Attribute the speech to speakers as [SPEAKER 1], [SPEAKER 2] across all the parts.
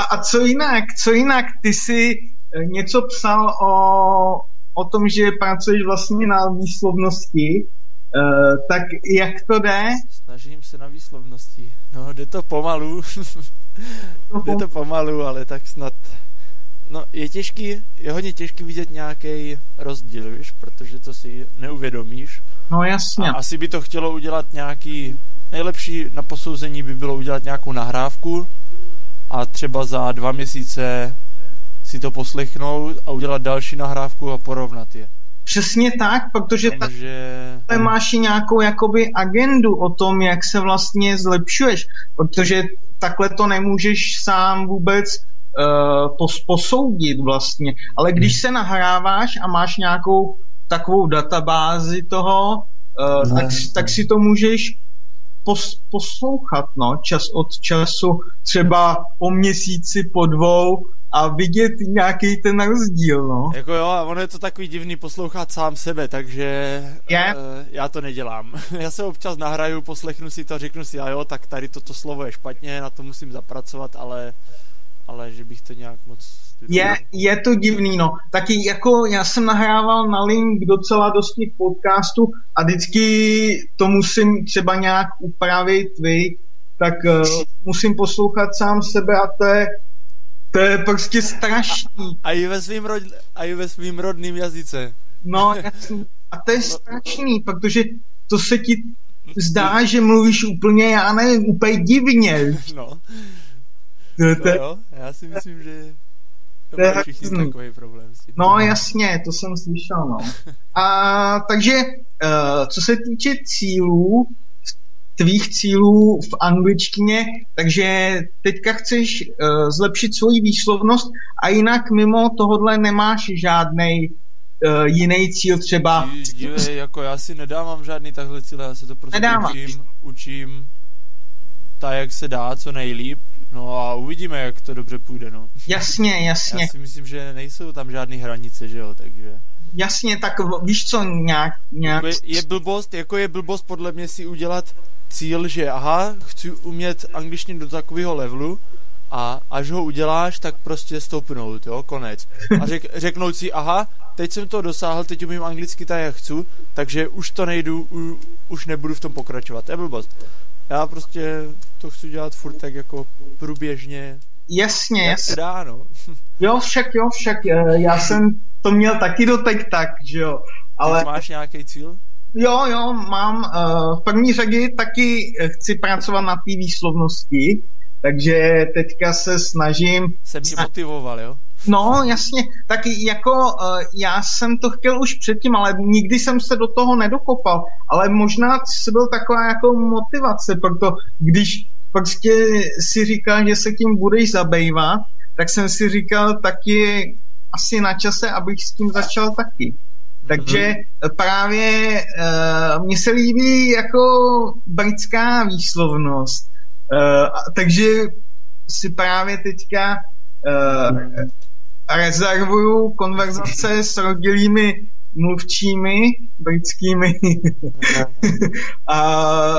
[SPEAKER 1] a, a co jinak? Co jinak? Ty jsi eh, něco psal o, o tom, že pracuješ vlastně na výslovnosti, uh, tak jak to jde?
[SPEAKER 2] Snažím se na výslovnosti. No, jde to pomalu. jde to pomalu, ale tak snad No, je těžký, je hodně těžký vidět nějaký rozdíl, víš, protože to si neuvědomíš.
[SPEAKER 1] No jasně.
[SPEAKER 2] A asi by to chtělo udělat nějaký, nejlepší na posouzení by bylo udělat nějakou nahrávku a třeba za dva měsíce si to poslechnout a udělat další nahrávku a porovnat je.
[SPEAKER 1] Přesně tak, protože
[SPEAKER 2] Takže...
[SPEAKER 1] ta, máš i nějakou jakoby agendu o tom, jak se vlastně zlepšuješ, protože takhle to nemůžeš sám vůbec uh, posoudit vlastně. Ale když se nahráváš a máš nějakou takovou databázi toho, uh, tak, tak si to můžeš pos, poslouchat no, čas od času, třeba po měsíci, po dvou a vidět nějaký ten rozdíl, no.
[SPEAKER 2] Jako jo, a ono je to takový divný poslouchat sám sebe, takže
[SPEAKER 1] je?
[SPEAKER 2] Uh, já to nedělám. já se občas nahraju, poslechnu si to, řeknu si, a jo, tak tady toto slovo je špatně, na to musím zapracovat, ale ale že bych to nějak moc...
[SPEAKER 1] Je, je to divný, no. Taky jako já jsem nahrával na link docela dost těch podcastů a vždycky to musím třeba nějak upravit, vy, tak uh, musím poslouchat sám sebe a to je, to je prostě strašný.
[SPEAKER 2] A, a, i ve svým rod, a i ve svým rodným jazyce.
[SPEAKER 1] No, jasný. A to je strašný, protože to se ti zdá, že mluvíš úplně, já nevím, úplně divně.
[SPEAKER 2] No. To, to, jo, já si myslím, že to, je všichni takový problém.
[SPEAKER 1] No jasně, to jsem slyšel, no. A takže, uh, co se týče cílů, tvých cílů v angličtině, takže teďka chceš uh, zlepšit svoji výslovnost a jinak mimo tohodle nemáš žádný uh, jiný cíl třeba.
[SPEAKER 2] Dívej, jako já si nedávám žádný takhle cíl, já se to prostě Nedávám. učím, učím tak, jak se dá, co nejlíp No a uvidíme, jak to dobře půjde, no.
[SPEAKER 1] Jasně, jasně.
[SPEAKER 2] Já si myslím, že nejsou tam žádné hranice, že jo, takže...
[SPEAKER 1] Jasně, tak víš co, nějak... nějak...
[SPEAKER 2] Je, blbost, jako je blbost podle mě si udělat cíl, že aha, chci umět angličtinu do takového levelu a až ho uděláš, tak prostě stoupnout, jo, konec. A řek, řeknout si, aha, teď jsem to dosáhl, teď umím anglicky tak, jak chci, takže už to nejdu, u, už nebudu v tom pokračovat. To je blbost. Já prostě to chci dělat furt tak jako průběžně.
[SPEAKER 1] Jasně,
[SPEAKER 2] jak jasně. dá, no.
[SPEAKER 1] Jo, však, jo, však. Eh, já jsem to měl taky doteď tak, že jo. Ale...
[SPEAKER 2] Ty máš nějaký cíl?
[SPEAKER 1] Jo, jo, mám. Uh, v první řadě taky chci pracovat na té výslovnosti, takže teďka se snažím...
[SPEAKER 2] Jsem tě motivoval, jo?
[SPEAKER 1] No, jasně, tak jako uh, já jsem to chtěl už předtím, ale nikdy jsem se do toho nedokopal, ale možná se byl taková jako motivace, proto když prostě si říkal, že se tím budeš zabývat, tak jsem si říkal taky asi na čase, abych s tím začal taky. Takže mm-hmm. právě uh, mně se líbí jako britská výslovnost. Uh, takže si právě teďka uh, rezervuju konverzace s rodilými mluvčími britskými a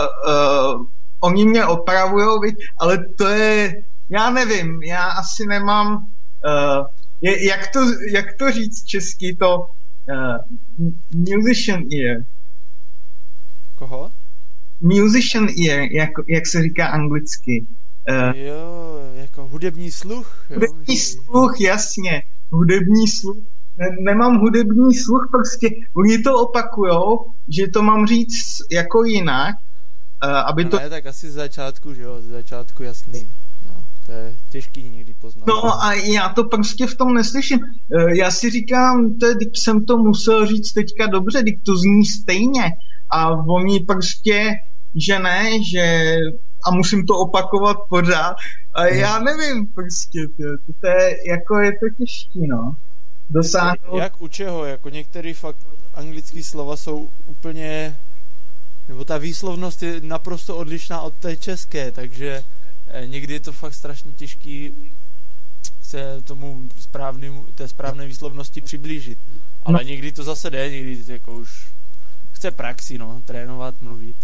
[SPEAKER 1] uh, oni mě opravují, ale to je, já nevím, já asi nemám, uh, je, jak, to, jak to říct česky, to uh, musician ear.
[SPEAKER 2] Koho?
[SPEAKER 1] Musician ear, jak, jak se říká anglicky.
[SPEAKER 2] Uh, jo, jako hudební sluch.
[SPEAKER 1] Jo? Hudební sluch, jasně. Hudební sluch. Ne, nemám hudební sluch, prostě oni to opakujou, že to mám říct jako jinak, uh, aby to...
[SPEAKER 2] Ne, tak asi z začátku, že jo, z začátku jasný. No, to je těžký někdy poznat.
[SPEAKER 1] No a já to prostě v tom neslyším. Uh, já si říkám, to je, jsem to musel říct teďka dobře, teď to zní stejně. A oni prostě, že ne, že a musím to opakovat pořád. A já nevím prostě, to, to je, jako je to těžký, no. Dosáhnout.
[SPEAKER 2] Jak u čeho? Jako některé fakt anglické slova jsou úplně, nebo ta výslovnost je naprosto odlišná od té české, takže eh, někdy je to fakt strašně těžký se tomu správnému, té správné výslovnosti přiblížit. Ale no. někdy to zase jde, někdy jako už chce praxi, no, trénovat, mluvit.